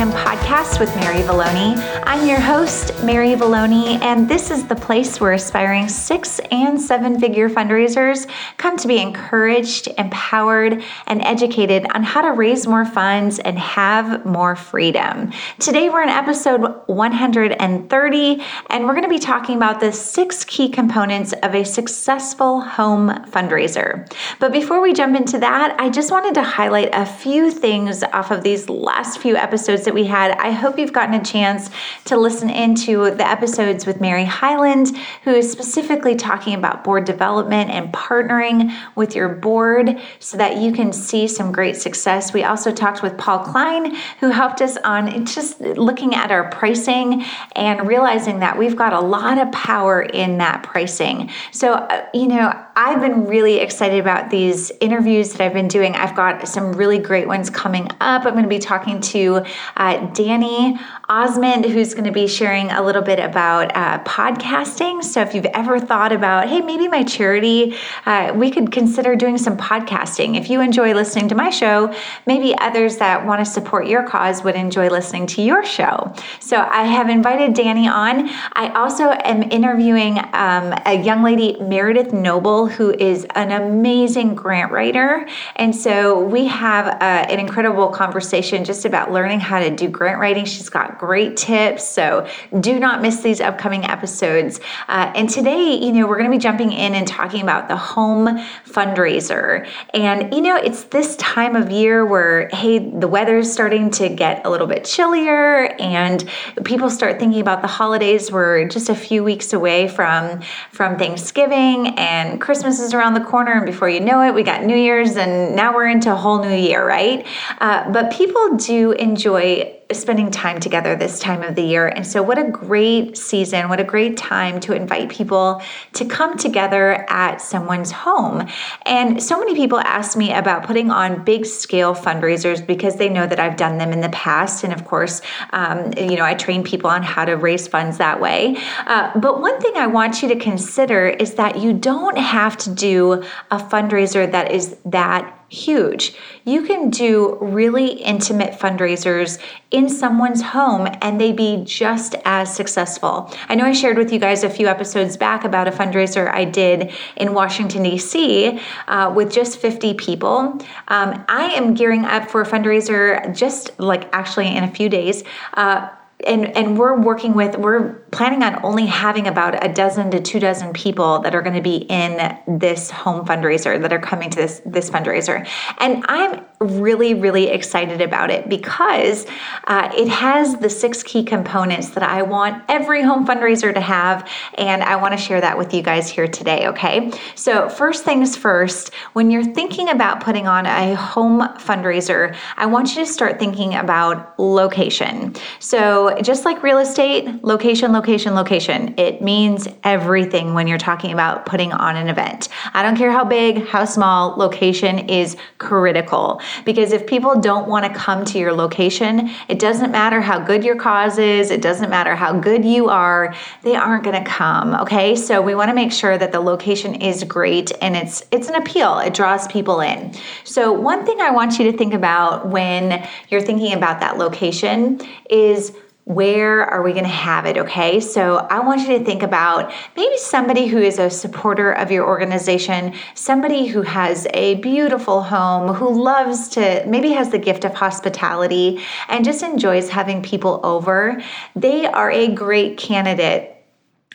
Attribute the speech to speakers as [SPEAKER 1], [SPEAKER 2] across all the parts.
[SPEAKER 1] Fundraising Freedom Podcast with Mary Vallone. I'm your host, Mary Vallone, and this is the place where aspiring six and seven figure fundraisers come to be encouraged, empowered, and educated on how to raise more funds and have more freedom. Today, we're in episode 130, and we're going to be talking about the six key components of a successful home fundraiser. But before we jump into that, I just wanted to highlight a few things off of these last few episodes that we had. I hope you've gotten a chance to listen into the episodes with Mary Hiland, who is specifically talking about board development and partnering with your board so that you can see some great success. We also talked with Paul Klein, who helped us on just looking at our pricing and realizing that we've got a lot of power in that pricing. So, uh, you know, I've been really excited about these interviews that I've been doing. I've got some really great ones coming up. I'm going to be talking to uh, Danny Osmond, who's going to be sharing a little bit about uh, podcasting. So if you've ever thought about, hey, maybe my charity, uh, we could consider doing some podcasting. If you enjoy listening to my show, maybe others that want to support your cause would enjoy listening to your show. So I have invited Danny on. I also am interviewing um, a young lady, Meredith Noble, who is an amazing grant writer. And so we have uh, an incredible conversation just about learning how to do grant writing. She's got great tips. So do not miss these upcoming episodes. Uh, and today, you know, we're going to be jumping in and talking about the home fundraiser. And, you know, it's this time of year where, hey, the weather's starting to get a little bit chillier and people start thinking about the holidays. We're just a few weeks away from, from Thanksgiving and Christmas is around the corner. And before you know it, we got New Year's and now we're into a whole new year, right? Uh, but people do enjoy spending time together this time of the year. And so, what a great season, what a great time to invite people to come together at someone's home. And so many people ask me about putting on big scale fundraisers because they know that I've done them in the past. And of course, um, you know, I train people on how to raise funds that way. Uh, but one thing I want you to consider is that you don't have to do a fundraiser that is that huge. You can do really intimate fundraisers in someone's home and they be just as successful. I know I shared with you guys a few episodes back about a fundraiser I did in Washington, D.C. Uh, with just 50 people. Um, I am gearing up for a fundraiser just like actually in a few days. Uh, and and we're working with we're planning on only having about a dozen to two dozen people that are going to be in this home fundraiser that are coming to this this fundraiser. And i'm really really excited about it because uh, it has the six key components that i want every home fundraiser to have and i want to share that with you guys here today okay? So first things first when you're thinking about putting on a home fundraiser i want you to start thinking about location. So just like real estate, location, location, location, it means everything when you're talking about putting on an event. I don't care how big, how small, location is critical because if people don't want to come to your location, it doesn't matter how good your cause is, it doesn't matter how good you are, they aren't going to come, okay? So we want to make sure that the location is great and it's it's an appeal. It draws people in. So one thing I want you to think about when you're thinking about that location is where are we going to have it? Okay, so I want you to think about maybe somebody who is a supporter of your organization, somebody who has a beautiful home, who loves to, maybe has the gift of hospitality and just enjoys having people over. They are a great candidate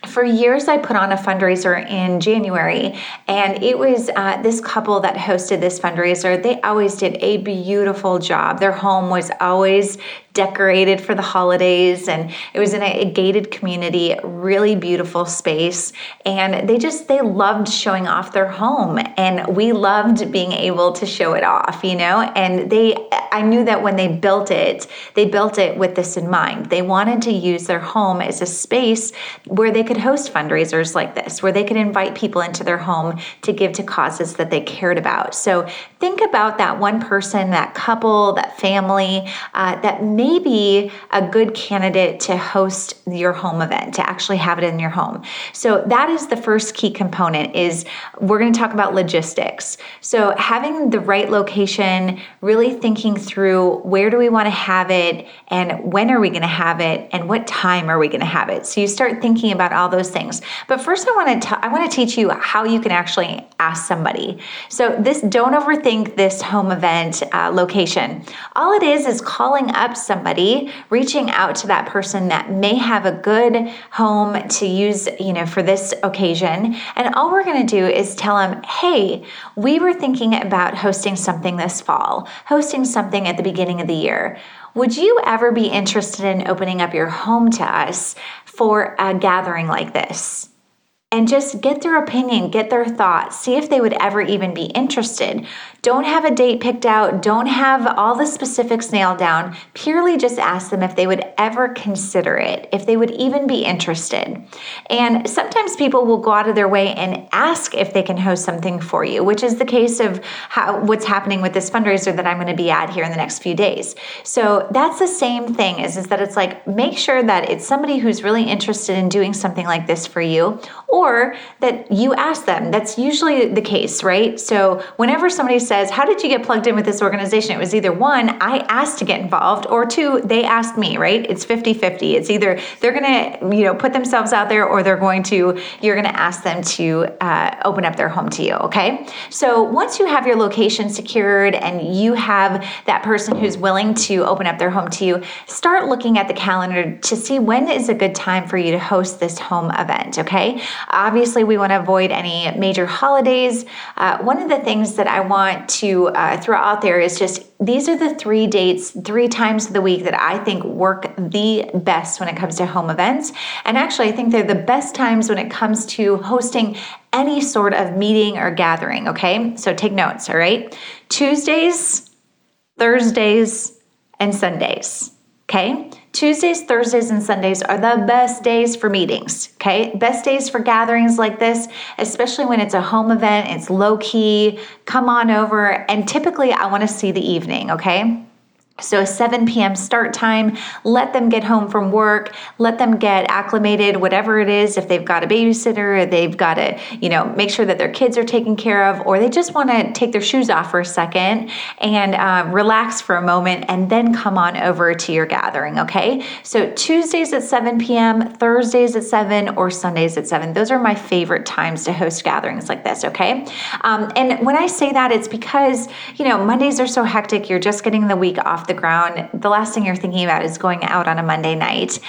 [SPEAKER 1] for years, I put on a fundraiser in January, and it was uh, this couple that hosted this fundraiser. They always did a beautiful job. Their home was always decorated for the holidays and it was in a, gated community really beautiful space and they just they loved showing off their home and we loved being able to show it off you know? And they i knew that when they built it they built it with this in mind. They wanted to use their home as a space where they could host fundraisers like this where they could invite people into their home to give to causes that they cared about. So think about that one person that couple that family uh, that may be a good candidate to host your home event, to actually have it in your home. So that is the first key component is we're going to talk about logistics. So having the right location, really thinking through where do we want to have it and when are we going to have it and what time are we going to have it. So you start thinking about all those things. But first I want to I want to teach you how you can actually ask somebody. So this don't overthink this home event uh, location. All it is is calling up somebody, reaching out to that person that may have a good home to use, you know, for this occasion. And all we're going to do is tell them, "Hey, we were thinking about hosting something this fall, hosting something at the beginning of the year. Would you ever be interested in opening up your home to us for a gathering like this?" And just get their opinion, get their thoughts, see if they would ever even be interested. Don't have a date picked out, don't have all the specifics nailed down. Purely just ask them if they would ever consider it, if they would even be interested. And sometimes people will go out of their way and ask if they can host something for you, which is the case of how what's happening with this fundraiser that I'm going to be at here in the next few days. So that's the same thing is, is that it's like make sure that it's somebody who's really interested in doing something like this for you or or that you ask them. That's usually the case, right? So whenever somebody says, How did you get plugged in with this organization? It was either one, I asked to get involved, or two, they asked me, right? It's 50 50. It's either they're going to, you know, put themselves out there or they're going to, you're going to ask them to uh, open up their home to you, okay? So once you have your location secured and you have that person who's willing to open up their home to you, start looking at the calendar to see when is a good time for you to host this home event, okay? Obviously, we want to avoid any major holidays. Uh, one of the things that I want to uh, throw out there is just these are the three dates, three times of the week that I think work the best when it comes to home events. And actually, I think they're the best times when it comes to hosting any sort of meeting or gathering. Okay, so take notes, all right? Tuesdays, Thursdays, and Sundays. Okay. Tuesdays, Thursdays, and Sundays are the best days for meetings. Okay. Best days for gatherings like this, especially when it's a home event, it's low key, come on over. And typically, I want to see the evening. Okay. So, a 7 p.m. start time, let them get home from work, let them get acclimated, whatever it is. If they've got a babysitter, they've got to, you know, make sure that their kids are taken care of, or they just want to take their shoes off for a second and uh, relax for a moment and then come on over to your gathering, okay? So, Tuesdays at 7 p.m., Thursdays at 7, or Sundays at 7. Those are my favorite times to host gatherings like this, okay? Um, and when I say that, it's because, you know, Mondays are so hectic, you're just getting the week off the ground, the last thing you're thinking about is going out on a Monday night.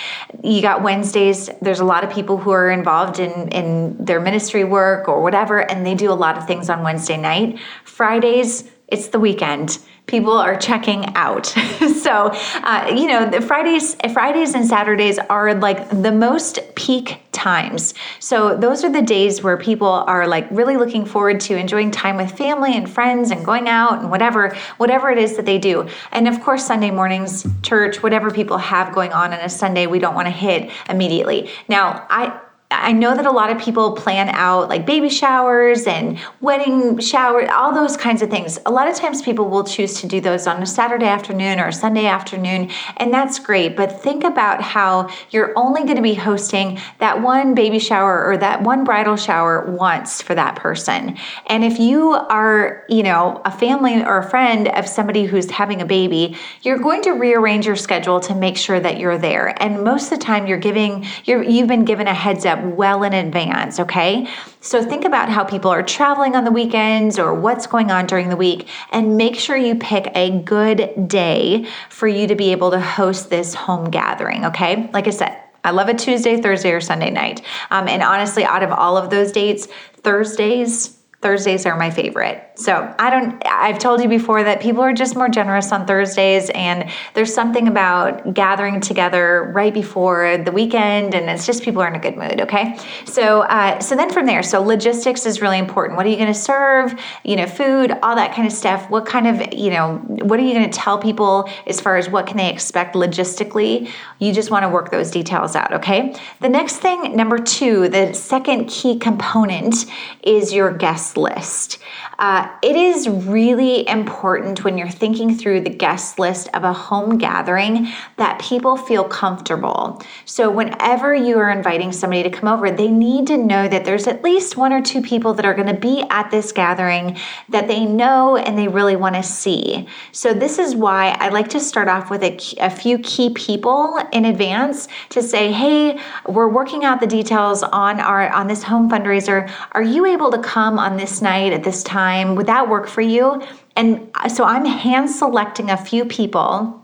[SPEAKER 1] You got Wednesdays, there's a lot of people who are involved in, in their ministry work or whatever, and they do a lot of things on Wednesday night. Fridays, it's the weekend people are checking out. so, uh, you know, the Fridays, Fridays and Saturdays are like the most peak times. So those are the days where people are like really looking forward to enjoying time with family and friends and going out and whatever, whatever it is that they do. And of course, Sunday mornings, church, whatever people have going on on a Sunday, we don't want to hit immediately. Now, I I know that a lot of people plan out like baby showers and wedding shower, all those kinds of things. A lot of times people will choose to do those on a Saturday afternoon or a Sunday afternoon, and that's great. But think about how you're only going to be hosting that one baby shower or that one bridal shower once for that person. And if you are, you know, a family or a friend of somebody who's having a baby, you're going to rearrange your schedule to make sure that you're there. And most of the time you're giving you're you've been given a heads up well in advance, okay? So think about how people are traveling on the weekends or what's going on during the week and make sure you pick a good day for you to be able to host this home gathering, okay? Like I said, I love a Tuesday, Thursday, or Sunday night. Um, and honestly, out of all of those dates, Thursdays, Thursdays are my favorite. So I don't, I've told you before that people are just more generous on Thursdays, and there's something about gathering together right before the weekend, and it's just people are in a good mood. Okay. So, uh, so then from there, so logistics is really important. What are you going to serve? You know, food, all that kind of stuff. What kind of, you know, what are you going to tell people as far as what can they expect logistically? You just want to work those details out. Okay. The next thing, number two, the second key component is your guest guest list. Uh, it is really important when you're thinking through the guest list of a home gathering that people feel comfortable. So, whenever you are inviting somebody to come over, they need to know that there's at least one or two people that are going to be at this gathering that they know and they really want to see. So, this is why I like to start off with a, a few key people in advance to say, hey, we're working out the details on our on this home fundraiser. Are you able to come on this night at this time? Would that work for you? And uh, so I'm hand selecting a few people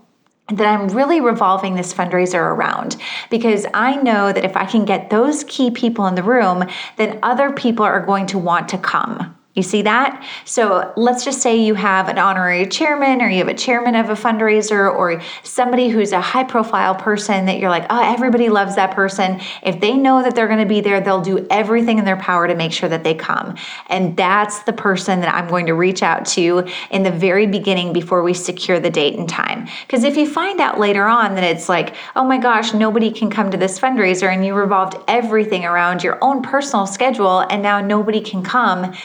[SPEAKER 1] that I'm really revolving this fundraiser around because I know that if I can get those key people in the room, then other people are going to want to come. You see that? So let's just say you have an honorary chairman or you have a chairman of a fundraiser or somebody who's a high profile person that you're like, oh, everybody loves that person. If they know that they're going to be there, they'll do everything in their power to make sure that they come. And that's the person that I'm going to reach out to in the very beginning before we secure the date and time. Because if you find out later on that it's like, oh my gosh, nobody can come to this fundraiser and you revolved everything around your own personal schedule and now nobody can come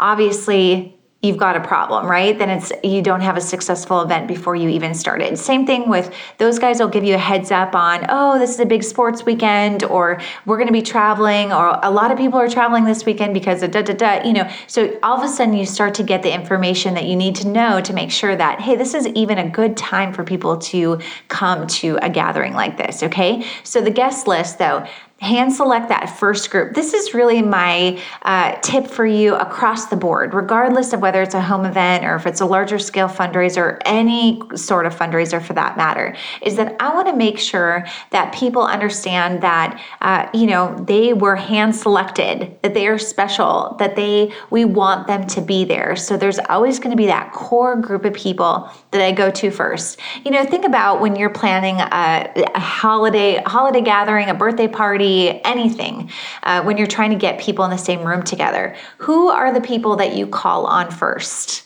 [SPEAKER 1] obviously you've got a problem, right? Then it's you don't have a successful event before you even started. Same thing with those guys will give you a heads up on, oh, this is a big sports weekend, or we're going to be traveling, or a lot of people are traveling this weekend because of da da da. You know, so all of a sudden you start to get the information that you need to know to make sure that hey, this is even a good time for people to come to a gathering like this. Okay, so the guest list though hand select that first group. This is really my uh, tip for you across the board, regardless of whether it's a home event or if it's a larger scale fundraiser, or any sort of fundraiser for that matter, is that I want to make sure that people understand that, uh, you know, they were hand selected, that they are special, that they, we want them to be there. So there's always going to be that core group of people that I go to first. You know, think about when you're planning a, a holiday, holiday gathering, a birthday party, anything, uh, when you're trying to get people in the same room together. Who are the people that you call on first?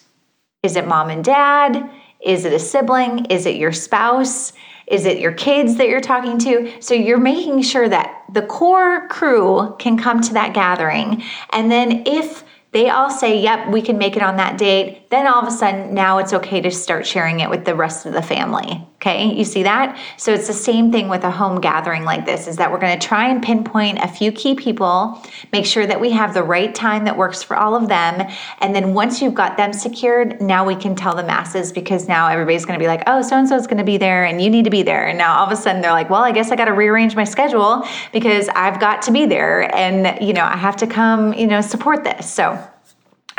[SPEAKER 1] Is it mom and dad? Is it a sibling? Is it your spouse? Is it your kids that you're talking to? So you're making sure that the core crew can come to that gathering. And then if they all say, yep, we can make it on that date, then all of a sudden now it's okay to start sharing it with the rest of the family. Okay, you see that? So it's the same thing with a home gathering like this is that we're going to try and pinpoint a few key people, make sure that we have the right time that works for all of them. And then once you've got them secured, now we can tell the masses because now everybody's going to be like, oh, so and so is going to be there and you need to be there. And now all of a sudden they're like, well, I guess I got to rearrange my schedule because I've got to be there and, you know, I have to come, you know, support this. So,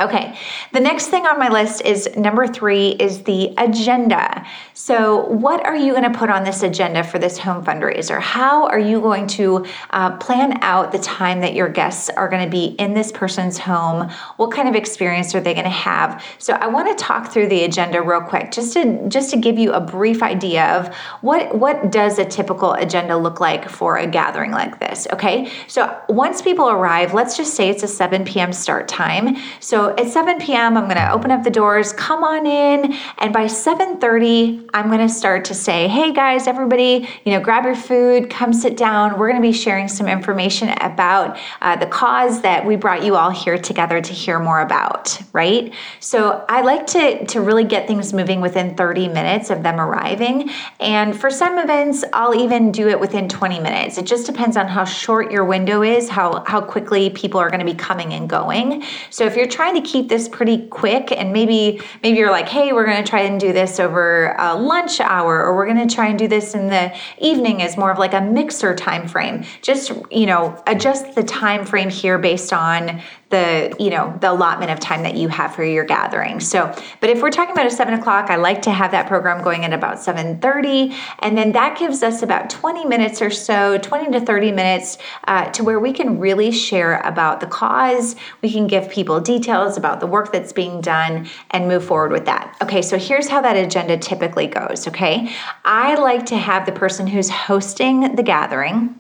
[SPEAKER 1] Okay, the next thing on my list is number three is the agenda. So, what are you going to put on this agenda for this home fundraiser? How are you going to uh, plan out the time that your guests are going to be in this person's home? What kind of experience are they going to have? So, I want to talk through the agenda real quick, just to just to give you a brief idea of what what does a typical agenda look like for a gathering like this. Okay, so once people arrive, let's just say it's a 7 p.m. start time. So at 7 p.m., I'm going to open up the doors, come on in, and by 7:30, I'm going to start to say, "Hey guys, everybody, you know, grab your food, come sit down. We're going to be sharing some information about uh, the cause that we brought you all here together to hear more about." Right? So I like to to really get things moving within 30 minutes of them arriving, and for some events, I'll even do it within 20 minutes. It just depends on how short your window is, how how quickly people are going to be coming and going. So if you're trying to keep this pretty quick and maybe maybe you're like hey we're going to try and do this over a lunch hour or we're going to try and do this in the evening as more of like a mixer time frame just you know adjust the time frame here based on the you know the allotment of time that you have for your gathering. So but if we're talking about a 7 o'clock i like to have that program going at about 7.30 and then that gives us about 20 minutes or so 20 to 30 minutes uh, to where we can really share about the cause. We can give people details about the work that's being done and move forward with that. Okay so here's how that agenda typically goes okay? I like to have the person who's hosting the gathering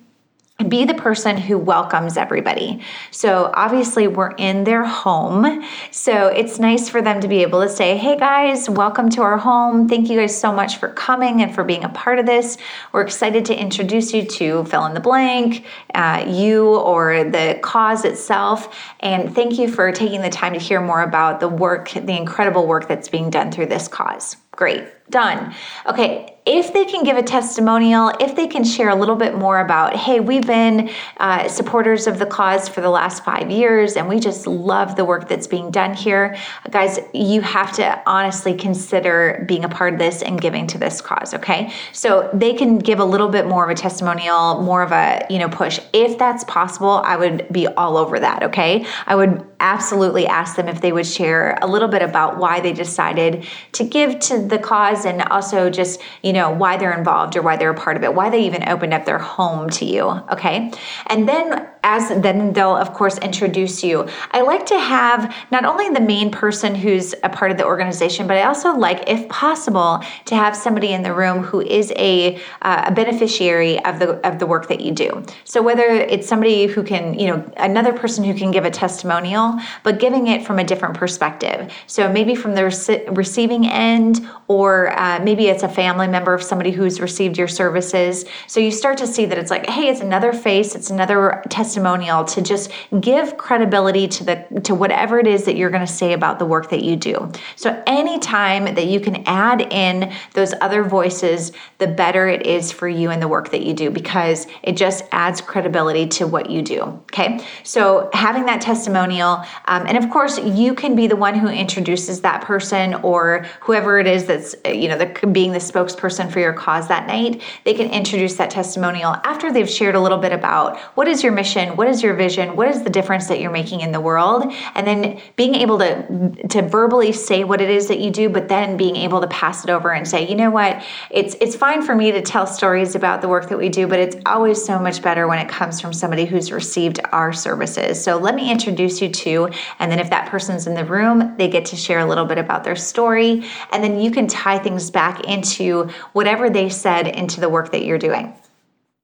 [SPEAKER 1] be the person who welcomes everybody. So obviously we're in their home. So it's nice for them to be able to say, "Hey guys, welcome to our home. Thank you guys so much for coming and for being a part of this. We're excited to introduce you to fill in the blank, uh, you or the cause itself. And thank you for taking the time to hear more about the work, the incredible work that's being done through this cause." Great, done. Okay, if they can give a testimonial, if they can share a little bit more about, hey, we've been uh, supporters of the cause for the last five years and we just love the work that's being done here, guys, you have to honestly consider being a part of this and giving to this cause, okay? So they can give a little bit more of a testimonial, more of a, you know, push. If that's possible, I would be all over that, okay? I would absolutely ask them if they would share a little bit about why they decided to give to the cause and also just, you you know, why they're involved or why they're a part of it, why they even opened up their home to you. Okay. And then as then they'll of course introduce you. I like to have not only the main person who's a part of the organization, but I also like, if possible, to have somebody in the room who is a, uh, a beneficiary of the of the work that you do. So whether it's somebody who can, you know, another person who can give a testimonial, but giving it from a different perspective. So maybe from the rec- receiving end, or uh, maybe it's a family member of somebody who's received your services. So you start to see that it's like, hey, it's another face, it's another testimony testimonial to just give credibility to the to whatever it is that you're going to say about the work that you do. So anytime that you can add in those other voices, the better it is for you and the work that you do because it just adds credibility to what you do. Okay, so having that testimonial, um, and of course you can be the one who introduces that person or whoever it is that's you know the, being the spokesperson for your cause that night. They can introduce that testimonial after they've shared a little bit about what is your mission mission? What is your vision? What is the difference that you're making in the world? And then being able to to verbally say what it is that you do, but then being able to pass it over and say, you know what, it's it's fine for me to tell stories about the work that we do, but it's always so much better when it comes from somebody who's received our services. So let me introduce you to, and then if that person's in the room, they get to share a little bit about their story, and then you can tie things back into whatever they said into the work that you're doing.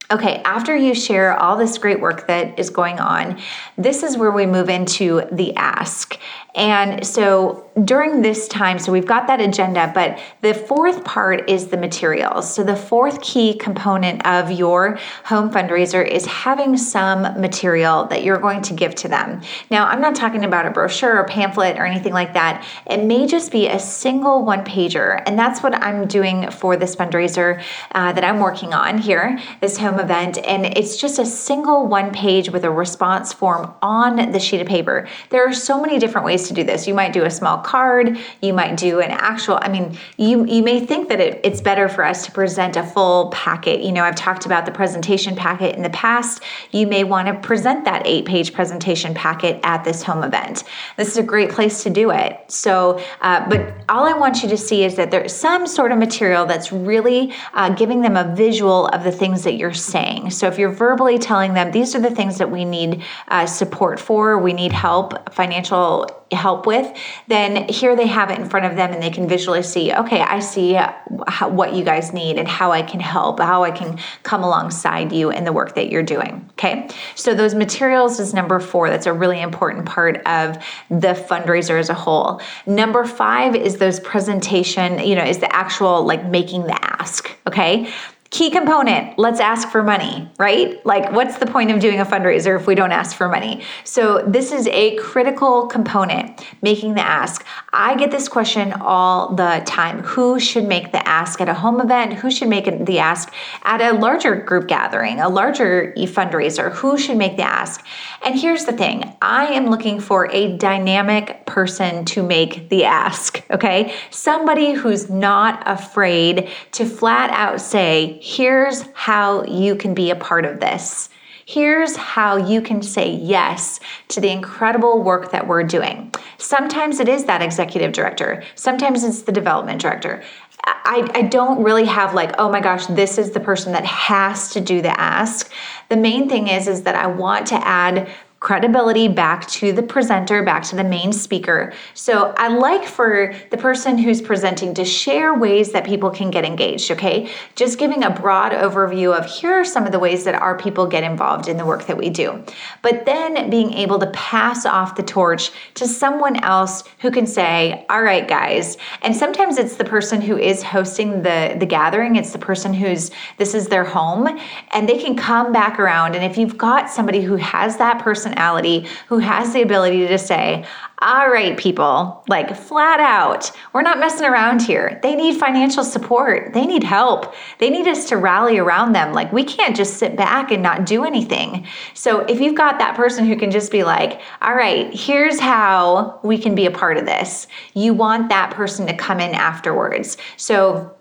[SPEAKER 1] Okay, after you share all this great work that is going on, this is where we move into the ask. And so during this time, so we've got that agenda, but the fourth part is the materials. So the fourth key component of your home fundraiser is having some material that you're going to give to them. Now, I'm not talking about a brochure or pamphlet or anything like that. It may just be a single one pager. And that's what I'm doing for this fundraiser uh, that I'm working on here, this home event. And it's just a single one page with a response form on the sheet of paper. There are so many different ways to do this. You might do a small card, you might do an actual, I mean, you, you may think that it, it's better for us to present a full packet. You know, I've talked about the presentation packet in the past. You may want to present that eight page presentation packet at this home event. This is a great place to do it. So, uh, but all I want you to see is that there's some sort of material that's really uh, giving them a visual of the things that you're saying. So if you're verbally telling them, these are the things that we need uh, support for, we need help, financial help with, then here they have it in front of them and they can visually see, okay, I see how, what you guys need and how I can help, how I can come alongside you in the work that you're doing. Okay. So those materials is number four. That's a really important part of the fundraiser as a whole. Number five is those presentation, you know, is the actual like making the ask. Okay key component let's ask for money right? Like what's the point of doing a fundraiser if we don't ask for money? So this is a critical component making the ask. I get this question all the time. Who should make the ask at a home event? Who should make the ask at a larger group gathering a larger fundraiser who should make the ask and here's the thing i am looking for a dynamic person to make the ask okay somebody who's not afraid to flat out say here's how you can be a part of this. Here's how you can say yes to the incredible work that we're doing. Sometimes it is that executive director, sometimes it's the development director. I, I don't really have like, oh my gosh, this is the person that has to do the ask. The main thing is, is that I want to add credibility back to the presenter, back to the main speaker. So I like for the person who's presenting to share ways that people can get engaged, okay? Just giving a broad overview of here are some of the ways that our people get involved in the work that we do. But then being able to pass off the torch to someone else who can say, all right, guys. And sometimes it's the person who is hosting the, the gathering, it's the person who's this is their home, and they can come back around. And if you've got somebody who has that personality, who has the ability to say, all right, people, like flat out, we're not messing around here. They need financial support. They need help. They need us to rally around them. Like, we can't just sit back and not do anything. So, if you've got that person who can just be like, all right, here's how we can be a part of this, you want that person to come in afterwards. So,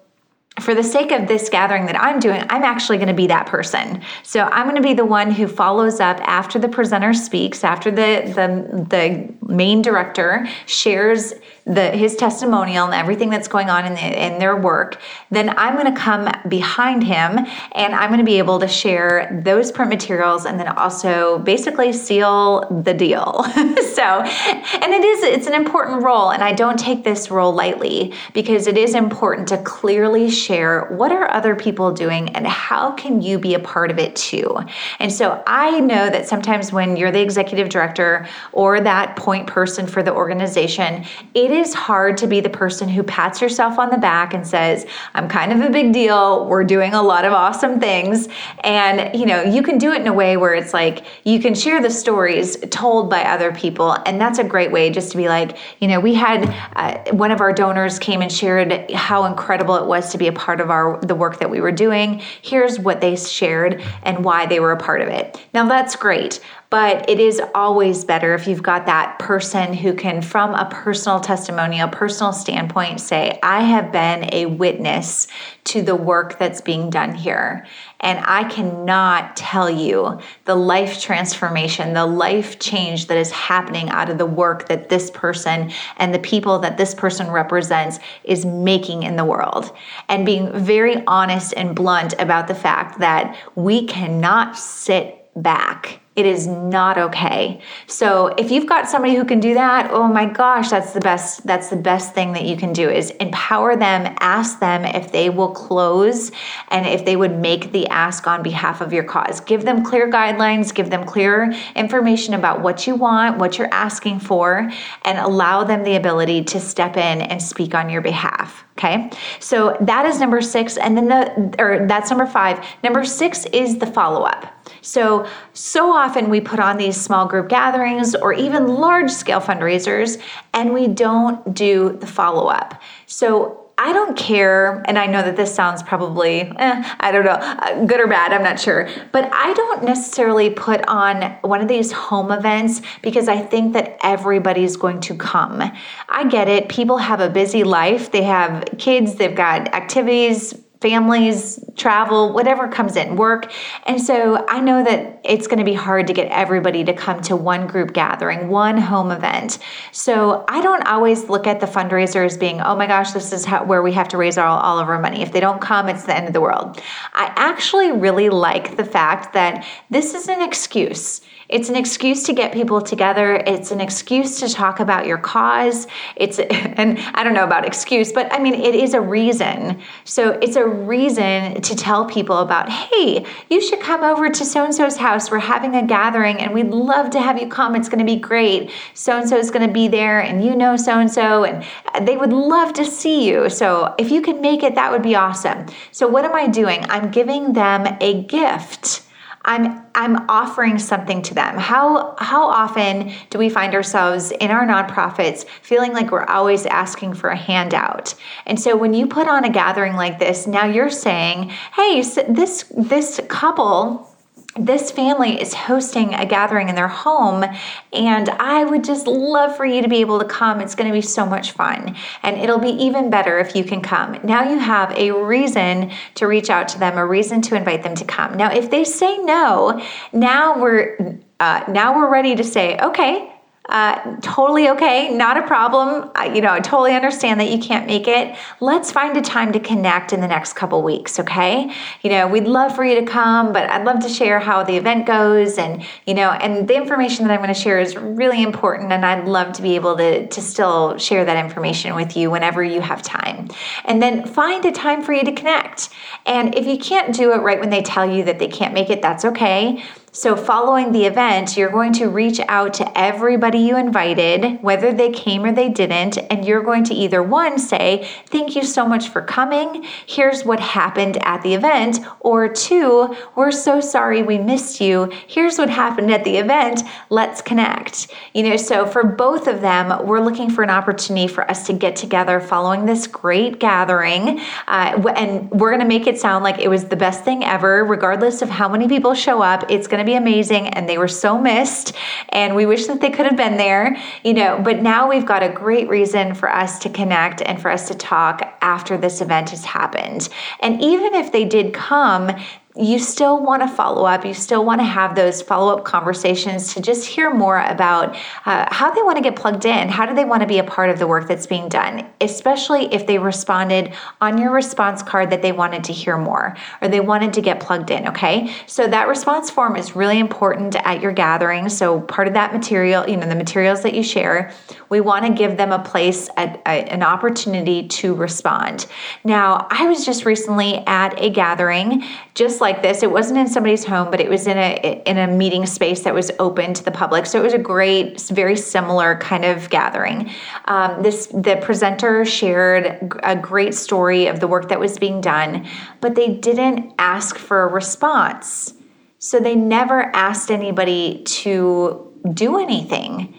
[SPEAKER 1] for the sake of this gathering that I'm doing, I'm actually going to be that person. So I'm going to be the one who follows up after the presenter speaks, after the the the main director shares the his testimonial and everything that's going on in the, in their work. Then I'm going to come behind him and I'm going to be able to share those print materials and then also basically seal the deal. so, and it is it's an important role and I don't take this role lightly because it is important to clearly share what are other people doing and how can you be a part of it too. And so I know that sometimes when you're the executive director or that point person for the organization, it is hard to be the person who pats yourself on the back and says, I'm kind of a big deal. We're doing a lot of awesome things. And, you know, you can do it in a way where it's like you can share the stories told by other people. And that's a great way just to be like, you know, we had uh, one of our donors came and shared how incredible it was to be a part of our the work that we were doing. Here's what they shared and why they were a part of it. Now that's great, but it is always better if you've got that person who can from a personal testimonial, personal standpoint say, I have been a witness to the work that's being done here. And I cannot tell you the life transformation, the life change that is happening out of the work that this person and the people that this person represents is making in the world. And being very honest and blunt about the fact that we cannot sit back it is not okay. So if you've got somebody who can do that, oh my gosh, that's the best that's the best thing that you can do is empower them, ask them if they will close and if they would make the ask on behalf of your cause. Give them clear guidelines, give them clear information about what you want, what you're asking for, and allow them the ability to step in and speak on your behalf. Okay, so that is number six, and then the or that's number five. Number six is the follow up. So, so often we put on these small group gatherings or even large scale fundraisers, and we don't do the follow up. So, I don't care, and I know that this sounds probably, eh, I don't know, uh, good or bad, I'm not sure, but I don't necessarily put on one of these home events because I think that everybody's going to come. I get it. People have a busy life, they have kids, they've got activities, families, travel, whatever comes in, work. And so I know that it's going to be hard to get everybody to come to one group gathering, one home event. So I don't always look at the fundraiser as being, oh my gosh, this is how, where we have to raise all, all of our money. If they don't come, it's the end of the world. I actually really like the fact that this is an excuse. It's an excuse to get people together. It's an excuse to talk about your cause. It's, and I don't know about excuse, but I mean, it is a reason. So it's a reason to tell people about, hey, you should come over to so and so's house. We're having a gathering and we'd love to have you come. It's going to be great. So and so is going to be there and you know so and so, and they would love to see you. So if you can make it, that would be awesome. So what am I doing? I'm giving them a gift I'm I'm offering something to them. How how often do we find ourselves in our nonprofits feeling like we're always asking for a handout? And so when you put on a gathering like this, now you're saying, "Hey, this this couple this family is hosting a gathering in their home and i would just love for you to be able to come. It's going to be so much fun and it'll be even better if you can come. Now you have a reason to reach out to them a reason to invite them to come. Now if they say no now we're uh, now we're ready to say okay uh, totally okay, not a problem. I, you know, I totally understand that you can't make it. Let's find a time to connect in the next couple weeks, okay? You know, we'd love for you to come, but I'd love to share how the event goes and, you know, and the information that I'm going to share is really important and I'd love to be able to to still share that information with you whenever you have time. And then find a time for you to connect. And if you can't do it right when they tell you that they can't make it, that's okay so, following the event, you're going to reach out to everybody you invited, whether they came or they didn't, and you're going to either one say, Thank you so much for coming. Here's what happened at the event. Or two, We're so sorry we missed you. Here's what happened at the event. Let's connect. You know, so for both of them, we're looking for an opportunity for us to get together following this great gathering. Uh, and we're going to make it sound like it was the best thing ever, regardless of how many people show up. It's going to be amazing and they were so missed and we wish that they could have been there, you know, but now we've got a great reason for us to connect and for us to talk after this event has happened. And even if they did come, you still want to follow up. You still want to have those follow up conversations to just hear more about uh, how they want to get plugged in. How do they want to be a part of the work that's being done, especially if they responded on your response card that they wanted to hear more or they wanted to get plugged in. Okay. So that response form is really important at your gathering. So part of that material, you know, the materials that you share, we want to give them a place, a, an opportunity to respond. Now, I was just recently at a gathering, just like this. It wasn't in somebody's home, but it was in a in a meeting space that was open to the public. So it was a great, very similar kind of gathering. Um, this the presenter shared a great story of the work that was being done, but they didn't ask for a response. So they never asked anybody to do anything.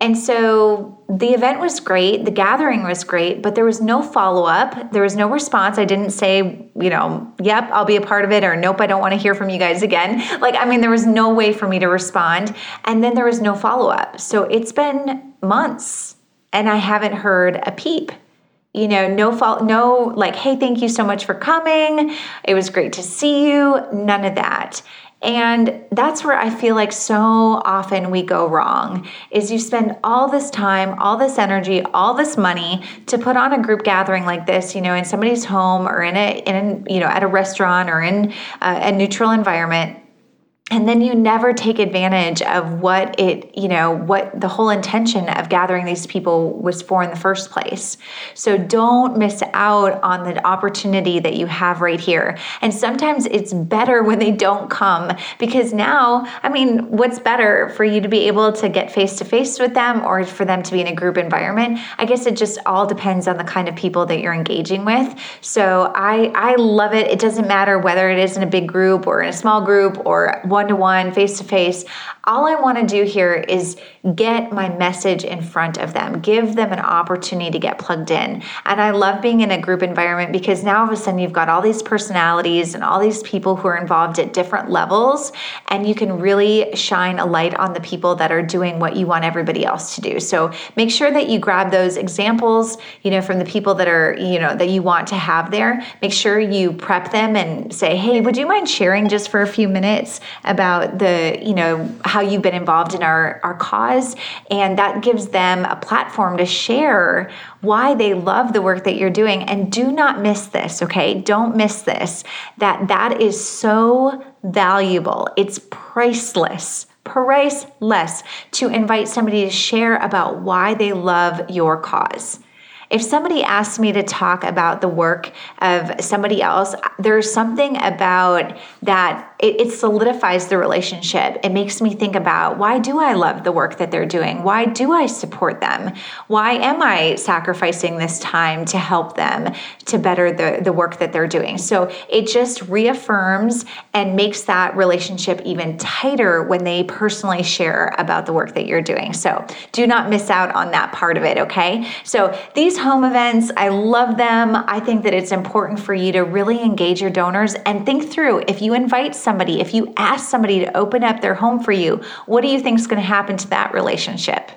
[SPEAKER 1] And so the event was great, the gathering was great, but there was no follow up. There was no response. I didn't say, you know, yep, I'll be a part of it, or nope, I don't want to hear from you guys again. Like, I mean, there was no way for me to respond. And then there was no follow up. So it's been months and I haven't heard a peep you know no fault no like hey thank you so much for coming it was great to see you none of that and that's where I feel like so often we go wrong is you spend all this time, all this energy, all this money to put on a group gathering like this, you know, in somebody's home or in a in you know at a restaurant or in a, a neutral environment and then you never take advantage of what it you know what the whole intention of gathering these people was for in the first place. So don't miss out on the opportunity that you have right here. And sometimes it's better when they don't come because now i mean what's better for you to be able to get face to face with them or for them to be in a group environment? I guess it just all depends on the kind of people that you're engaging with. So i i love it. It doesn't matter whether it is in a big group or in a small group or one one to one, face to face. All I want to do here is get my message in front of them, give them an opportunity to get plugged in. And I love being in a group environment because now all of a sudden you've got all these personalities and all these people who are involved at different levels, and you can really shine a light on the people that are doing what you want everybody else to do. So make sure that you grab those examples, you know, from the people that are, you know, that you want to have there. Make sure you prep them and say, hey, would you mind sharing just for a few minutes about the, you know, how you've been involved in our, our cause. And that gives them a platform to share why they love the work that you're doing. And do not miss this, okay? Don't miss this. That that is so valuable. It's priceless priceless to invite somebody to share about why they love your cause. If somebody asks me to talk about the work of somebody else, there's something about that it, it, solidifies the relationship. It makes me think about why do I love the work that they're doing? Why do I support them? Why am I sacrificing this time to help them to better the, the work that they're doing? So it just reaffirms and makes that relationship even tighter when they personally share about the work that you're doing. So do not miss out on that part of it, okay? So these home events, I love them. I think that it's important for you to really engage your donors and think through if you invite someone somebody, if you ask somebody to open up their home for you, what do you think is going to happen to that relationship?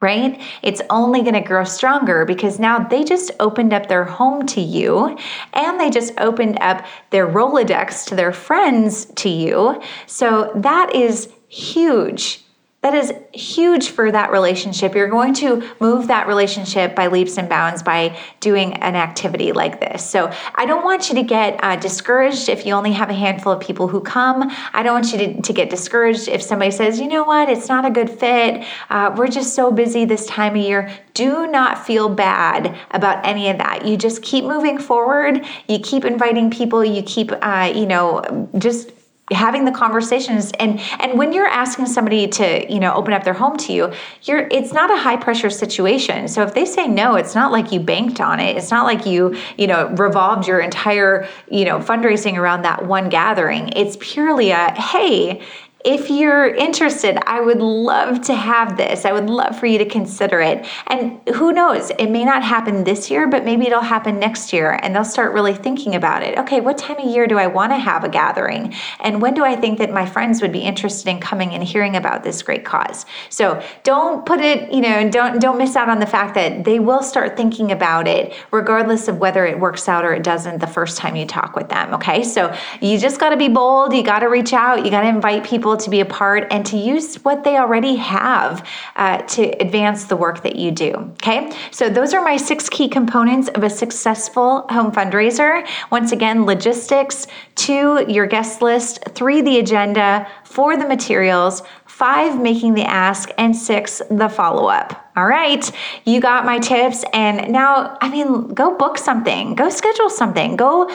[SPEAKER 1] right? It's only going to grow stronger because now they just opened up their home to you and they just opened up their Rolodex to their friends to you. So that is huge that is huge for that relationship. You're going to move that relationship by leaps and bounds by doing an activity like this. So I don't want you to get uh, discouraged if you only have a handful of people who come. I don't want you to, to get discouraged if somebody says, you know what, it's not a good fit. Uh, we're just so busy this time of year. Do not feel bad about any of that. You just keep moving forward. You keep inviting people. You keep, uh, you know, just having the conversations and and when you're asking somebody to you know open up their home to you you're it's not a high pressure situation. So if they say no it's not like you banked on it. It's not like you you know revolved your entire you know fundraising around that one gathering. It's purely a hey if you're interested, I would love to have this. I would love for you to consider it. And who knows, it may not happen this year, but maybe it'll happen next year and they'll start really thinking about it. Okay, what time of year do I want to have a gathering? And when do I think that my friends would be interested in coming and hearing about this great cause? So don't put it, you know, don't don't miss out on the fact that they will start thinking about it regardless of whether it works out or it doesn't the first time you talk with them. Okay. So you just gotta be bold, you gotta reach out, you gotta invite people people to be a part and to use what they already have uh, to advance the work that you do. Okay, so those are my six key components of a successful home fundraiser. Once again, logistics, two, your guest list, three, the agenda, four, the materials, five, making the ask, and six, the follow up. All right, you got my tips. And now, I mean, go book something, go schedule something, go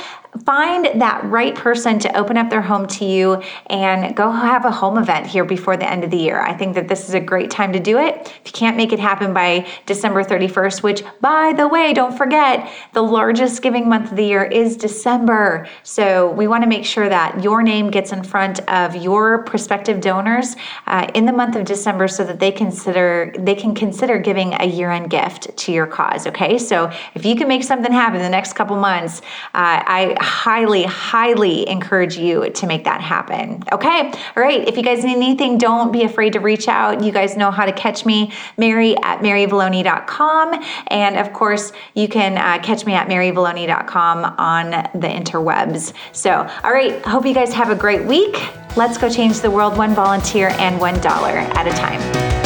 [SPEAKER 1] find that right person to open up their home to you and go have a home event here before the end of the year. I think that this is a great time to do it. If you can't make it happen by December 31st, which by the way, don't forget, the largest giving month of the year is December. So we want to make sure that your name gets in front of your prospective donors uh, in the month of December so that they consider they can consider giving a year-end gift to your cause. Okay, so if you can make something happen in the next couple months, uh, I highly, highly encourage you to make that happen. Okay. All right. If you guys need anything, don't be afraid to reach out. You guys know how to catch me, Mary at maryvalloni.com. And of course, you can uh, catch me at maryvalloni.com on the interwebs. So, all right. Hope you guys have a great week. Let's go change the world one volunteer and one dollar at a time.